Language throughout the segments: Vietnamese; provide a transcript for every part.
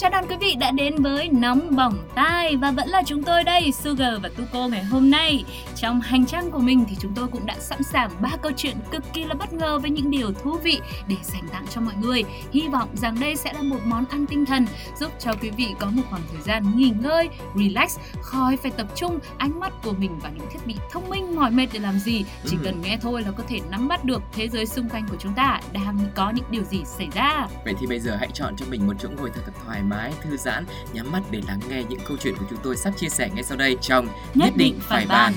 Chào đón quý vị đã đến với Nóng Bỏng Tai và vẫn là chúng tôi đây, Sugar và Tuko ngày hôm nay. Trong hành trang của mình thì chúng tôi cũng đã sẵn sàng ba câu chuyện cực kỳ là bất ngờ với những điều thú vị để dành tặng cho mọi người. Hy vọng rằng đây sẽ là một món ăn tinh thần giúp cho quý vị có một khoảng thời gian nghỉ ngơi, relax, khỏi phải tập trung ánh mắt của mình vào những thiết bị thông minh mỏi mệt để làm gì. Chỉ Ừ. cần nghe thôi là có thể nắm bắt được thế giới xung quanh của chúng ta đang có những điều gì xảy ra. Vậy thì bây giờ hãy chọn cho mình một chỗ ngồi thật, thật thoải mái, thư giãn, nhắm mắt để lắng nghe những câu chuyện của chúng tôi sắp chia sẻ ngay sau đây trong Nhất định phải bàn.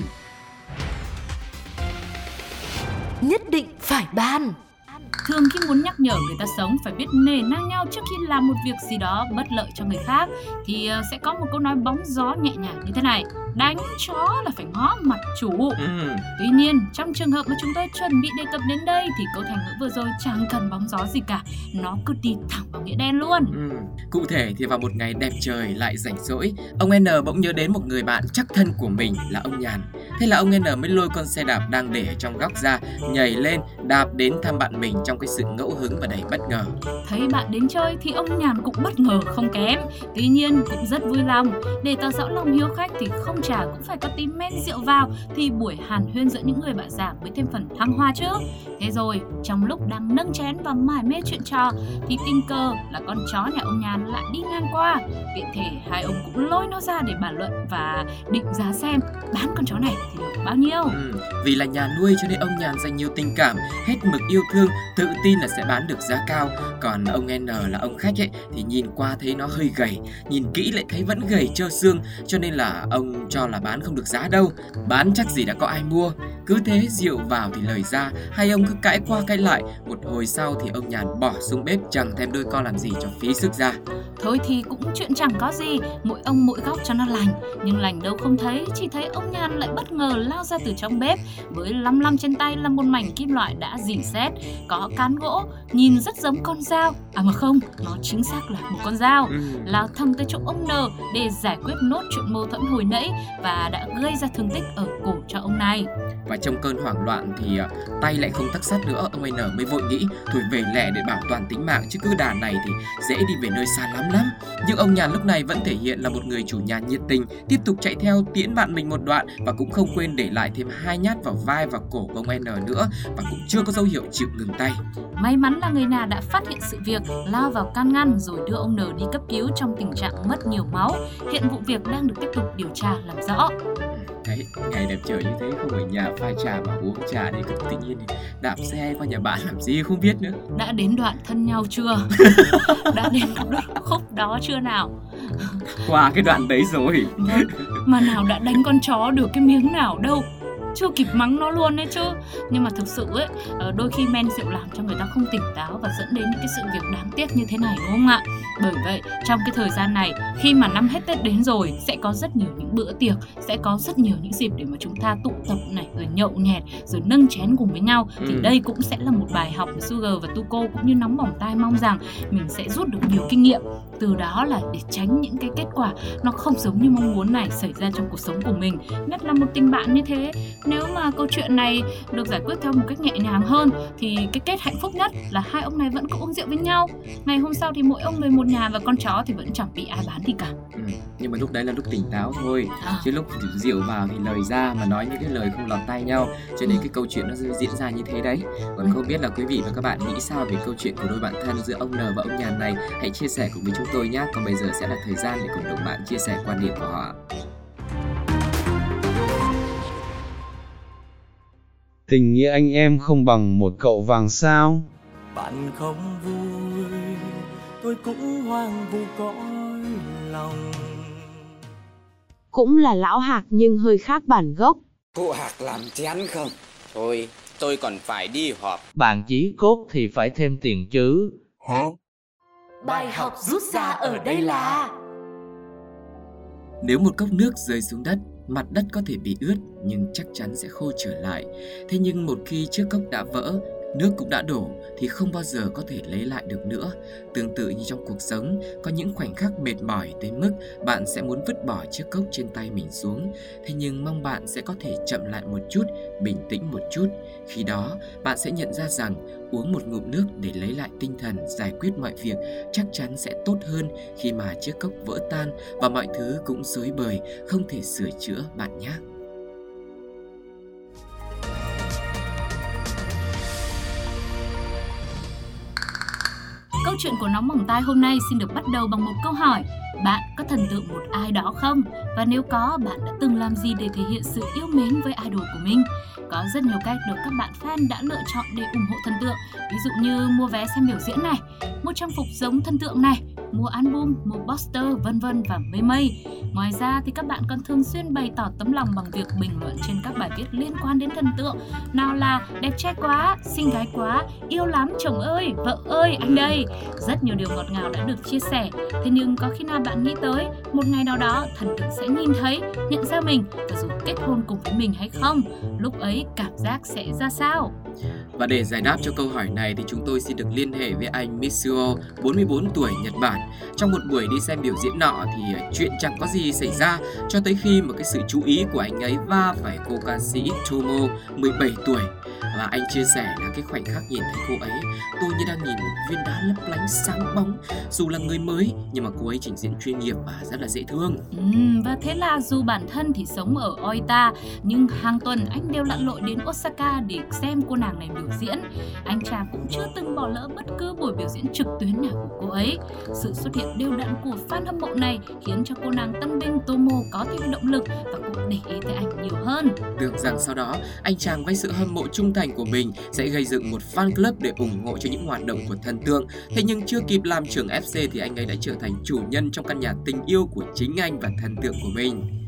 Nhất định phải ban. Thường khi muốn nhắc nhở người ta sống phải biết nề nang nhau trước khi làm một việc gì đó bất lợi cho người khác thì ờ, sẽ có một câu nói bóng gió nhẹ nhàng như thế này đánh chó là phải ngó mặt chủ Ừ, tuy nhiên trong trường hợp mà chúng tôi chuẩn bị đề cập đến đây thì câu thành ngữ vừa rồi chẳng cần bóng gió gì cả nó cứ đi thẳng vào nghĩa đen luôn ừ. Cụ thể thì vào một ngày đẹp trời lại rảnh rỗi, ông N bỗng nhớ đến một người bạn chắc thân của mình là ông Nhàn. Thế là ông N mới lôi con xe đạp đang để ở trong góc ra, nhảy lên, đạp đến thăm bạn mình trong cái sự ngẫu hứng và đầy bất ngờ. thấy bạn đến chơi thì ông nhàn cũng bất ngờ không kém tuy nhiên cũng rất vui lòng để tỏ rõ lòng hiếu khách thì không chả cũng phải có tí men rượu vào thì buổi hàn huyên giữa những người bạn già mới thêm phần thăng hoa chứ. Thế rồi trong lúc đang nâng chén và mải mê chuyện trò thì tình cờ là con chó nhà ông nhàn lại đi ngang qua. Tiện thể hai ông cũng lôi nó ra để bàn luận và định giá xem bán con chó này thì được bao nhiêu. Ừ, vì là nhà nuôi cho nên ông Nhàn dành nhiều tình cảm, hết mực yêu thương, tự tin là sẽ bán được giá cao. Còn ông N là ông khách ấy thì nhìn qua thấy nó hơi gầy, nhìn kỹ lại thấy vẫn gầy trơ xương, cho nên là ông cho là bán không được giá đâu. Bán chắc gì đã có ai mua. Cứ thế rượu vào thì lời ra, hai ông cứ cãi qua cãi lại. Một hồi sau thì ông Nhàn bỏ xuống bếp chẳng thèm đôi con làm gì cho phí sức ra. Thôi thì cũng chuyện chẳng có gì, mỗi ông mỗi góc cho nó lành. Nhưng lành đâu không thấy, chỉ thấy ông Nhàn lại bất ngờ lao ra từ trong bếp với lăm lăm trên tay là một mảnh kim loại đã dỉ sét, có cán gỗ, nhìn rất giống con dao. À mà không, nó chính xác là một con dao. Ừ. Lao thẳng tới chỗ ông N để giải quyết nốt chuyện mâu thuẫn hồi nãy và đã gây ra thương tích ở cổ cho ông này. Và trong cơn hoảng loạn thì à, tay lại không tắc sắt nữa, ông N mới vội nghĩ thôi về lẹ để bảo toàn tính mạng chứ cứ đà này thì dễ đi về nơi xa lắm lắm. Nhưng ông nhà lúc này vẫn thể hiện là một người chủ nhà nhiệt tình, tiếp tục chạy theo tiễn bạn mình một đoạn và cũng không quên để lại thêm hai nhát vào vai và cổ của ông N nữa và cũng chưa có dấu hiệu chịu ngừng tay. May mắn là người nhà đã phát hiện sự việc, lao vào can ngăn rồi đưa ông N đi cấp cứu trong tình trạng mất nhiều máu. Hiện vụ việc đang được tiếp tục điều tra làm rõ. Đấy, ngày đẹp trời như thế không ở nhà pha trà mà uống trà thì tự nhiên thì đạp xe qua nhà bạn làm gì không biết nữa. Đã đến đoạn thân nhau chưa? đã đến đoạn khúc đó chưa nào? Qua cái đoạn đấy rồi. Vâng, mà nào đã đánh con chó được cái miếng nào đâu chưa kịp mắng nó luôn ấy chứ. Nhưng mà thực sự ấy ờ, đôi khi men rượu làm cho người ta không tỉnh táo và dẫn đến những cái sự việc đáng tiếc như thế này đúng không ạ? Bởi vậy trong cái thời gian này khi mà năm hết tết đến rồi sẽ có rất nhiều những bữa tiệc sẽ có rất nhiều những dịp để mà chúng ta tụ tập này rồi nhậu nhẹt rồi nâng chén cùng với nhau. Thì Ừ. đây cũng sẽ là một bài học mà Sugar và Tuko cũng như nóng bỏng tai mong rằng mình sẽ rút được nhiều kinh nghiệm từ đó là để tránh những cái kết quả nó không giống như mong muốn này xảy ra trong cuộc sống của mình. Nhất là một tình bạn như thế nếu mà câu chuyện này được giải quyết theo một cách nhẹ nhàng hơn thì cái kết hạnh phúc nhất là hai ông này vẫn có uống rượu với nhau. Ngày hôm sau thì mỗi ông về một nhà và con chó thì vẫn chẳng bị ai bán gì cả. Ừ, nhưng mà lúc đấy là lúc tỉnh táo thôi. À, chứ lúc rượu vào thì lời ra mà nói những cái lời không lọt tai nhau cho nên cái câu chuyện nó diễn ra như thế đấy. Còn không biết là quý vị và các bạn nghĩ sao về câu chuyện của đôi bạn thân giữa ông N và ông Nhàn này? Hãy chia sẻ cùng với chúng tôi nhé. Còn bây giờ sẽ là thời gian để cùng đồng bạn chia sẻ quan điểm của họ Tình nghĩa anh em không bằng một cậu vàng sao. bạn không vui tôi cũng hoang vu cõi lòng cũng là lão hạc nhưng hơi khác bản gốc. Cụ Hạc làm chén không? Thôi, tôi còn phải đi họp. Bạn chí cốt thì phải thêm tiền chứ. Hả? Bài học rút ra ở đây là Nếu một cốc nước rơi xuống đất, mặt đất có thể bị ướt nhưng chắc chắn sẽ khô trở lại. Thế nhưng một khi chiếc cốc đã vỡ, nước cũng đã đổ thì không bao giờ có thể lấy lại được nữa. Tương tự như trong cuộc sống, có những khoảnh khắc mệt mỏi tới mức bạn sẽ muốn vứt bỏ chiếc cốc trên tay mình xuống. Thế nhưng mong bạn sẽ có thể chậm lại một chút, bình tĩnh một chút. Khi đó, bạn sẽ nhận ra rằng uống một ngụm nước để lấy lại tinh thần giải quyết mọi việc chắc chắn sẽ tốt hơn khi mà chiếc cốc vỡ tan và mọi thứ cũng rối bời, không thể sửa chữa bạn nhé. Câu chuyện của nóng bỏng tai hôm nay xin được bắt đầu bằng một câu hỏi. Bạn có thần tượng một ai đó không? Và nếu có, bạn đã từng làm gì để thể hiện sự yêu mến với idol của mình? Có rất nhiều cách được các bạn fan đã lựa chọn để ủng hộ thần tượng. Ví dụ như mua vé xem biểu diễn này, mua trang phục giống thần tượng này, mua album, mua poster, vân vân và mây mây. Ngoài ra thì các bạn còn thường xuyên bày tỏ tấm lòng bằng việc bình luận trên các bài viết liên quan đến thần tượng. Nào là đẹp trai quá, xinh gái quá, yêu lắm chồng ơi, vợ ơi, anh đây. Rất nhiều điều ngọt ngào đã được chia sẻ. Thế nhưng có khi nào bạn nghĩ tới một ngày nào đó thần tượng sẽ nhìn thấy, nhận ra mình và dù kết hôn cùng với mình hay không? Lúc ấy cảm giác sẽ ra sao? Và để giải đáp cho câu hỏi này thì chúng tôi xin được liên hệ với anh Mitsuo, 44 tuổi, Nhật Bản. Trong một buổi đi xem biểu diễn nọ thì à, chuyện chẳng có gì xảy ra cho tới khi mà cái sự chú ý của anh ấy va phải cô ca sĩ Tomo, 17 tuổi. Và anh chia sẻ là cái khoảnh khắc nhìn thấy cô ấy, tôi như đang nhìn một viên đá lấp lánh sáng bóng. Dù là người mới nhưng mà cô ấy trình diễn chuyên nghiệp và rất là dễ thương. Uhm, và thế là dù bản thân thì sống ở Oita nhưng hàng tuần anh đều lặn lội đến Osaka để xem cô nàng này biểu diễn. Anh chàng cũng chưa từng bỏ lỡ bất cứ buổi biểu diễn trực tuyến nào của cô ấy. Sự xuất hiện đều đặn của fan hâm mộ này khiến cho cô nàng tân binh Tomo có thêm động lực và cũng để ý tới anh nhiều hơn. Tưởng rằng sau đó anh chàng với sự hâm mộ trung thành của mình sẽ gây dựng một fan club để ủng hộ cho những hoạt động của thần tượng. Thế nhưng chưa kịp làm trưởng FC thì anh ấy đã trở thành chủ nhân trong căn nhà tình yêu của chính anh và thần tượng của mình.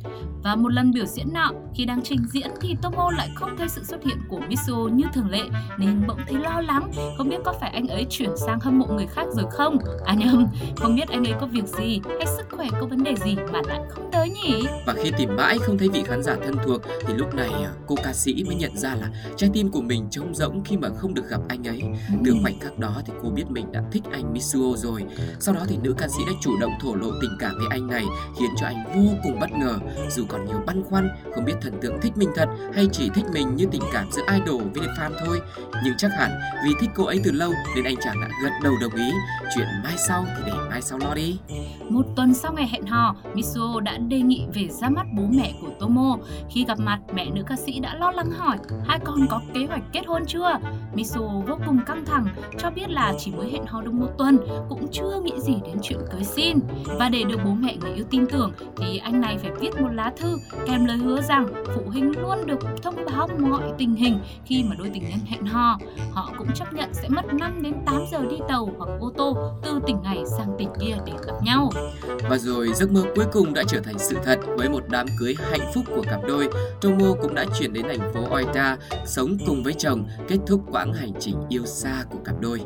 Và một lần biểu diễn nọ, khi đang trình diễn thì Tomo lại không thấy sự xuất hiện của Mitsuo như thường lệ nên bỗng thấy lo lắng, không biết có phải anh ấy chuyển sang hâm mộ người khác rồi không? À nhầm, không biết anh ấy có việc gì hay sức khỏe có vấn đề gì mà lại không tới nhỉ? Và khi tìm mãi không thấy vị khán giả thân thuộc thì lúc này à, cô ca sĩ mới nhận ra là trái tim của mình trống rỗng khi mà không được gặp anh ấy. Từ Ừ. khoảnh khắc đó thì cô biết mình đã thích anh Mitsuo rồi. Sau đó thì nữ ca sĩ đã chủ động thổ lộ tình cảm với anh này khiến cho anh vô cùng bất ngờ dù còn nhiều băn khoăn không biết thần tượng thích mình thật hay chỉ thích mình như tình cảm giữa idol với fan thôi. Nhưng chắc hẳn vì thích cô ấy từ lâu nên anh chàng đã gật đầu đồng ý. Chuyện mai sau thì để mai sau lo đi. Một tuần sau ngày hẹn hò, Mitsuo đã đề nghị về ra mắt bố mẹ của Tomo. Khi gặp mặt, mẹ nữ ca sĩ đã lo lắng hỏi hai con có kế hoạch kết hôn chưa? Mitsuo vô cùng căng thẳng, cho biết là chỉ mới hẹn hò được một tuần, cũng chưa nghĩ gì đến chuyện cưới xin. Và để được bố mẹ người yêu tin tưởng thì anh này phải viết một lá thư kèm lời hứa rằng phụ huynh luôn được thông báo mọi tình hình khi mà đôi tình nhân hẹn hò. Họ cũng chấp nhận sẽ mất 5 đến 8 giờ đi tàu hoặc ô tô từ tỉnh này sang tỉnh kia để gặp nhau. Và rồi giấc mơ cuối cùng đã trở thành sự thật với một đám cưới hạnh phúc của cặp đôi. Tomo cũng đã chuyển đến thành phố Oita, sống cùng với chồng, kết thúc quãng hành trình yêu xa của cặp đôi.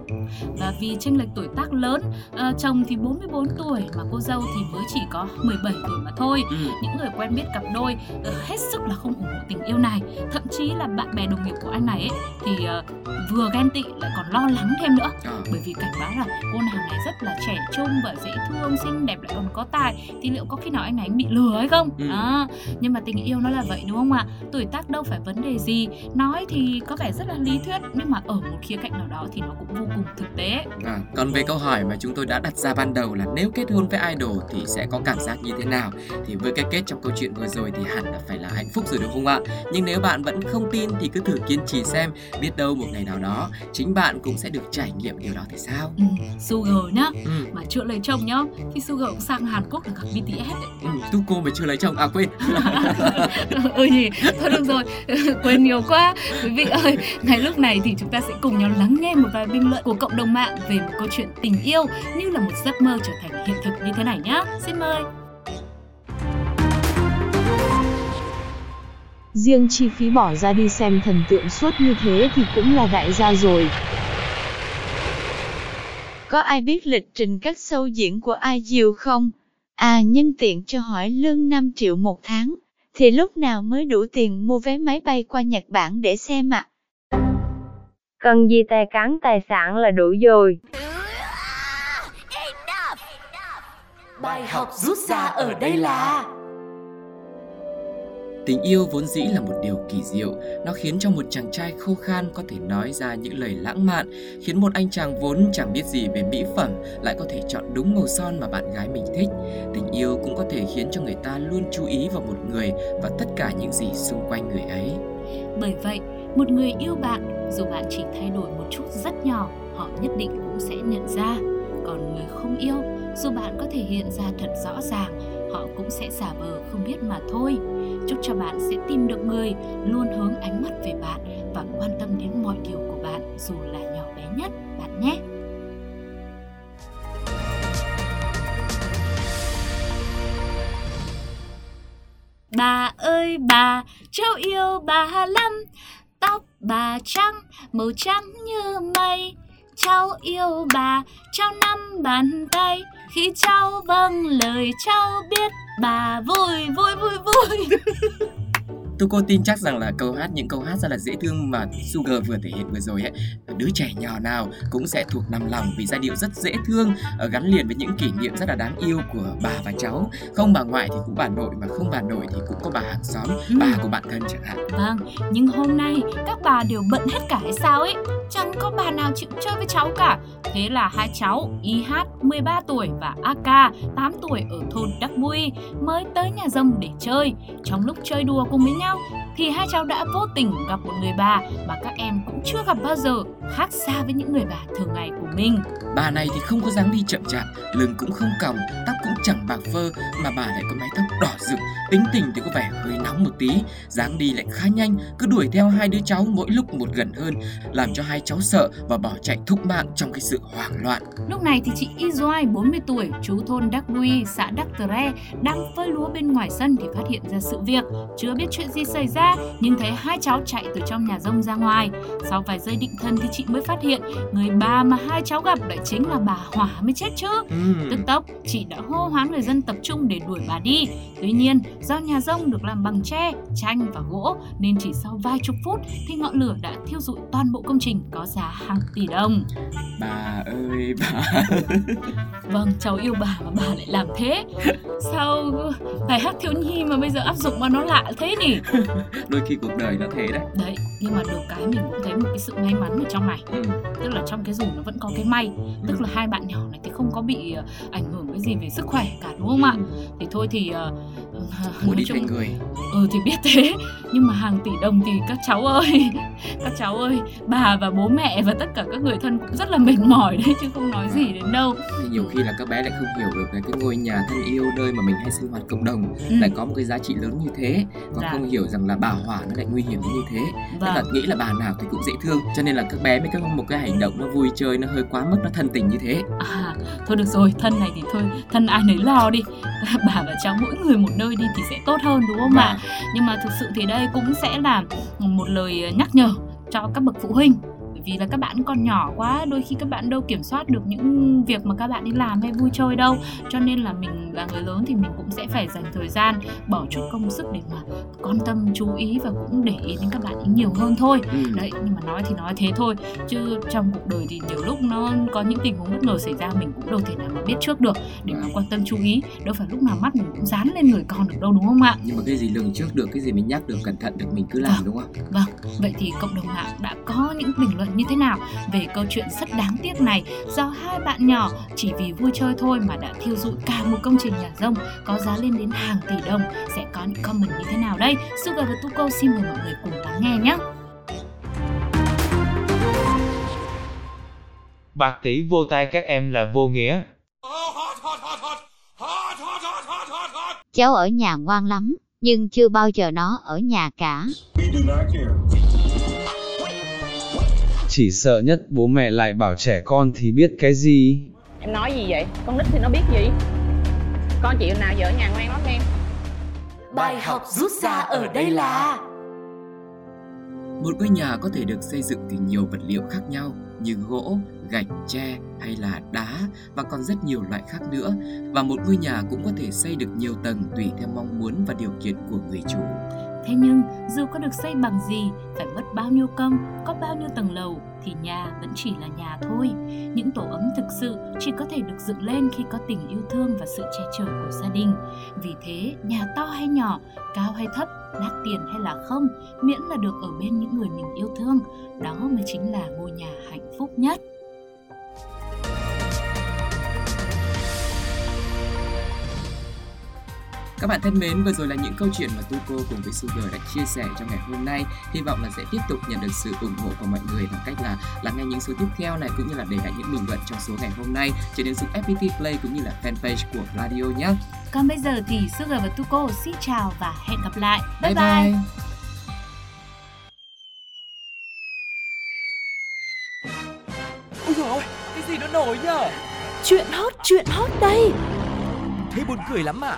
Và vì chênh lệch tuổi tác lớn, à, chồng thì 44 tuổi mà cô dâu thì mới chỉ có 17 tuổi mà thôi. Ừ. Những người quen biết cặp đôi ờ, hết sức là không ủng hộ tình yêu này. Thậm chí là bạn bè đồng nghiệp của anh này ấy, thì ờ, vừa ghen tị lại còn lo lắng thêm nữa. Ờ. Bởi vì cảnh báo là cô nàng này rất là trẻ trung và dễ thương, xinh đẹp lại còn có tài thì liệu có khi nào anh này bị lừa hay không? Ừ. À, nhưng mà tình yêu nó là vậy đúng không ạ? Tuổi tác đâu phải vấn đề gì. Nói thì có vẻ rất là lý thuyết nhưng mà ở một khía cạnh nào đó thì nó cũng vô cùng thực tế. À, còn về câu hỏi mà chúng tôi đã đặt ra ban đầu là nếu kết hôn với idol thì sẽ có cảm giác như thế nào thì với cái kết trong câu chuyện vừa rồi thì hẳn là phải là hạnh phúc rồi đúng không ạ? Nhưng nếu bạn vẫn không tin thì cứ thử kiên trì xem biết đâu một ngày nào đó chính bạn cũng sẽ được trải nghiệm điều đó thì sao? Ừ, Sugar nhá. Ừ, mà chưa lấy chồng nhá thì Sugar cũng sang Hàn Quốc để gặp BTS ấy. ừ, tu cô mà chưa lấy chồng à quên. Ừ nhỉ thôi được rồi quên nhiều quá. Quý vị ơi ngay lúc này thì chúng ta sẽ cùng nhau lắng nghe một vài bình luận của cộng đồng mạng về một câu chuyện tình yêu như là một giấc mơ trở thành hiện thực như thế này nhá. Xin mời Riêng chi phí bỏ ra đi xem thần tượng suốt như thế thì cũng là đại gia rồi. Có ai biết lịch trình các show diễn của ai Diều không? À nhân tiện cho hỏi lương 5 triệu một tháng, thì lúc nào mới đủ tiền mua vé máy bay qua Nhật Bản để xem ạ? Cần gì tài cán tài sản là đủ rồi. Bài học rút ra ở đây là Tình yêu vốn dĩ là một điều kỳ diệu, nó khiến cho một chàng trai khô khan có thể nói ra những lời lãng mạn, khiến một anh chàng vốn chẳng biết gì về mỹ phẩm lại có thể chọn đúng màu son mà bạn gái mình thích. Tình yêu cũng có thể khiến cho người ta luôn chú ý vào một người và tất cả những gì xung quanh người ấy. Bởi vậy, một người yêu bạn, dù bạn chỉ thay đổi một chút rất nhỏ, họ nhất định cũng sẽ nhận ra. Còn người không yêu, dù bạn có thể hiện ra thật rõ ràng, họ cũng sẽ giả vờ không biết mà thôi. Chúc cho bạn sẽ tìm được người luôn hướng ánh mắt về bạn và quan tâm đến mọi điều của bạn dù là nhỏ bé nhất bạn nhé. Bà ơi bà, cháu yêu bà lắm Tóc bà trắng, màu trắng như mây Cháu yêu bà, cháu nắm bàn tay. Khi cháu vâng lời cháu biết bà vui vui vui vui. Tôi cô tin chắc rằng là câu hát những câu hát rất là dễ thương mà Sugar vừa thể hiện vừa rồi ấy, đứa trẻ nhỏ nào cũng sẽ thuộc nằm lòng vì giai điệu rất dễ thương ờ, gắn liền với những kỷ niệm rất là đáng yêu của bà và cháu. Không bà ngoại thì cũng bà nội mà không bà nội thì cũng có bà hàng xóm, Ừ. bà của bạn thân chẳng hạn. Vâng, nhưng hôm nay các bà đều bận hết cả hay sao ấy Chẳng có bà nào chịu chơi với cháu cả Thế là hai cháu IH 13 tuổi và AK 8 tuổi ở thôn Đắc Bui mới tới nhà rông để chơi Trong lúc chơi đùa cùng với nhau thì hai cháu đã vô tình gặp một người bà mà các em cũng chưa gặp bao giờ khác xa với những người bà thường ngày của mình Bà này thì không có dáng đi chậm chạp, lưng cũng không còng, tóc cũng chẳng bạc phơ mà bà lại có mái tóc đỏ rực, tính tình thì có vẻ hơi nóng một tí, dáng đi lại khá nhanh, cứ đuổi theo hai đứa cháu mỗi lúc một gần hơn, làm cho hai cháu sợ và bỏ chạy thục mạng trong cái sự hoảng loạn. Lúc này thì chị Y Doai, 40 tuổi, chú thôn Đắc Bui, xã Đắc Tre, đang phơi lúa bên ngoài sân thì phát hiện ra sự việc. Chưa biết chuyện gì xảy ra, nhưng thấy hai cháu chạy từ trong nhà rông ra ngoài. Sau vài giây định thân thì chị mới phát hiện người bà mà hai cháu gặp lại chính là bà Hỏa mới chết chứ. Tức tốc, chị đã hô hoán người dân tập trung để đuổi bà đi. Tuy nhiên, do nhà rông được làm bằng tre, tranh và gỗ nên chỉ sau vài chục phút thì ngọn lửa đã thiêu rụi toàn bộ công trình có giá hàng tỷ đồng. Bà ơi bà Vâng, cháu yêu bà mà bà lại làm thế Sao bài hát thiếu nhi mà bây giờ áp dụng mà nó lạ thế nhỉ Đôi khi cuộc đời nó thế đấy Đấy, nhưng mà được cái mình cũng thấy một cái sự may mắn ở trong này ừ. Tức là trong cái dù nó vẫn có cái may. Tức là hai bạn nhỏ này thì không có bị ờ, ảnh hưởng cái gì về sức khỏe cả đúng không ạ? Thì thôi thì ờ, Mua nói đi chung- thành người Ừ thì biết thế Nhưng mà hàng tỷ đồng thì các cháu ơi Các cháu ơi Bà và bố mẹ và tất cả các người thân cũng rất là mệt mỏi đấy Chứ không nói gì đến đâu nhiều khi là các bé lại không hiểu được cái ngôi nhà thân yêu nơi mà mình hay sinh hoạt cộng đồng Ừ. lại có một cái giá trị lớn như thế còn Dạ. không hiểu rằng là bà hỏa nó lại nguy hiểm như thế tức Vâng. là nghĩ là bà nào thì cũng dễ thương cho nên là các bé mới có một cái hành động nó vui chơi nó hơi quá mức nó thân tình như thế À, thôi được rồi, thân này thì thôi, thân ai nấy lo đi. Bà và cháu mỗi người một nơi đi thì sẽ tốt hơn đúng không ạ? Nhưng mà thực sự thì đây cũng sẽ là một lời nhắc nhở cho các bậc phụ huynh. Vì là các bạn còn nhỏ quá, đôi khi các bạn đâu kiểm soát được những việc mà các bạn đi làm hay vui chơi đâu. Cho nên là mình là người lớn thì mình cũng sẽ phải dành thời gian, bỏ chút công sức để mà quan tâm, chú ý và cũng để ý đến các bạn ấy nhiều hơn thôi. Ừ. Đấy, nhưng mà nói thì nói thế thôi. Chứ trong cuộc đời thì nhiều lúc nó có những tình huống bất ngờ xảy ra mình cũng đâu thể nào mà biết trước được để mà quan tâm chú ý. Đâu phải lúc nào mắt mình cũng dán lên người con được đâu đúng không ạ? Nhưng mà cái gì lường trước được cái gì mình nhắc được cẩn thận được mình cứ làm đúng không vâng. Vậy thì cộng đồng mạng đã có những bình luận như thế nào về câu chuyện rất đáng tiếc này? Do hai bạn nhỏ chỉ vì vui chơi thôi mà đã thiêu rụi cả một công trình nhà rông có giá lên đến hàng tỷ đồng sẽ có những comment như thế nào đây Sugar và Tuko xin mời mọi người cùng lắng nghe nhé Bạc tỷ vô tay các em là vô nghĩa. Cháu ở nhà ngoan lắm, nhưng chưa bao giờ nó ở nhà cả. Chỉ sợ nhất bố mẹ lại bảo trẻ con thì biết cái gì. Em nói gì vậy? Con nít thì nó biết gì? Con chịu nào vợ nhà ngoan lắm em. Bài học rút ra ở đây là một ngôi nhà có thể được xây dựng từ nhiều vật liệu khác nhau như gỗ gạch tre hay là đá và còn rất nhiều loại khác nữa và một ngôi nhà cũng có thể xây được nhiều tầng tùy theo mong muốn và điều kiện của người chủ Thế nhưng dù có được xây bằng gì, phải mất bao nhiêu công, có bao nhiêu tầng lầu thì nhà vẫn chỉ là nhà thôi. Những tổ ấm thực sự chỉ có thể được dựng lên khi có tình yêu thương và sự che chở của gia đình. Vì thế, nhà to hay nhỏ, cao hay thấp, đắt tiền hay là không, miễn là được ở bên những người mình yêu thương, đó mới chính là ngôi nhà hạnh phúc nhất. Các bạn thân mến, vừa rồi là những câu chuyện mà Tuko cùng với Sugar đã chia sẻ trong ngày hôm nay. Hy vọng là sẽ tiếp tục nhận được sự ủng hộ của mọi người bằng cách là lắng nghe những số tiếp theo này cũng như là để lại những bình luận trong số ngày hôm nay trên ứng dụng FPT Play cũng như là fanpage của Radio nhé. Còn bây giờ thì Sugar và Tuko xin chào và hẹn gặp lại. Bye bye. bye. Ôi dồi ôi, cái gì nó nổi nhở? Chuyện hot, chuyện hot đây. Thế buồn cười lắm à?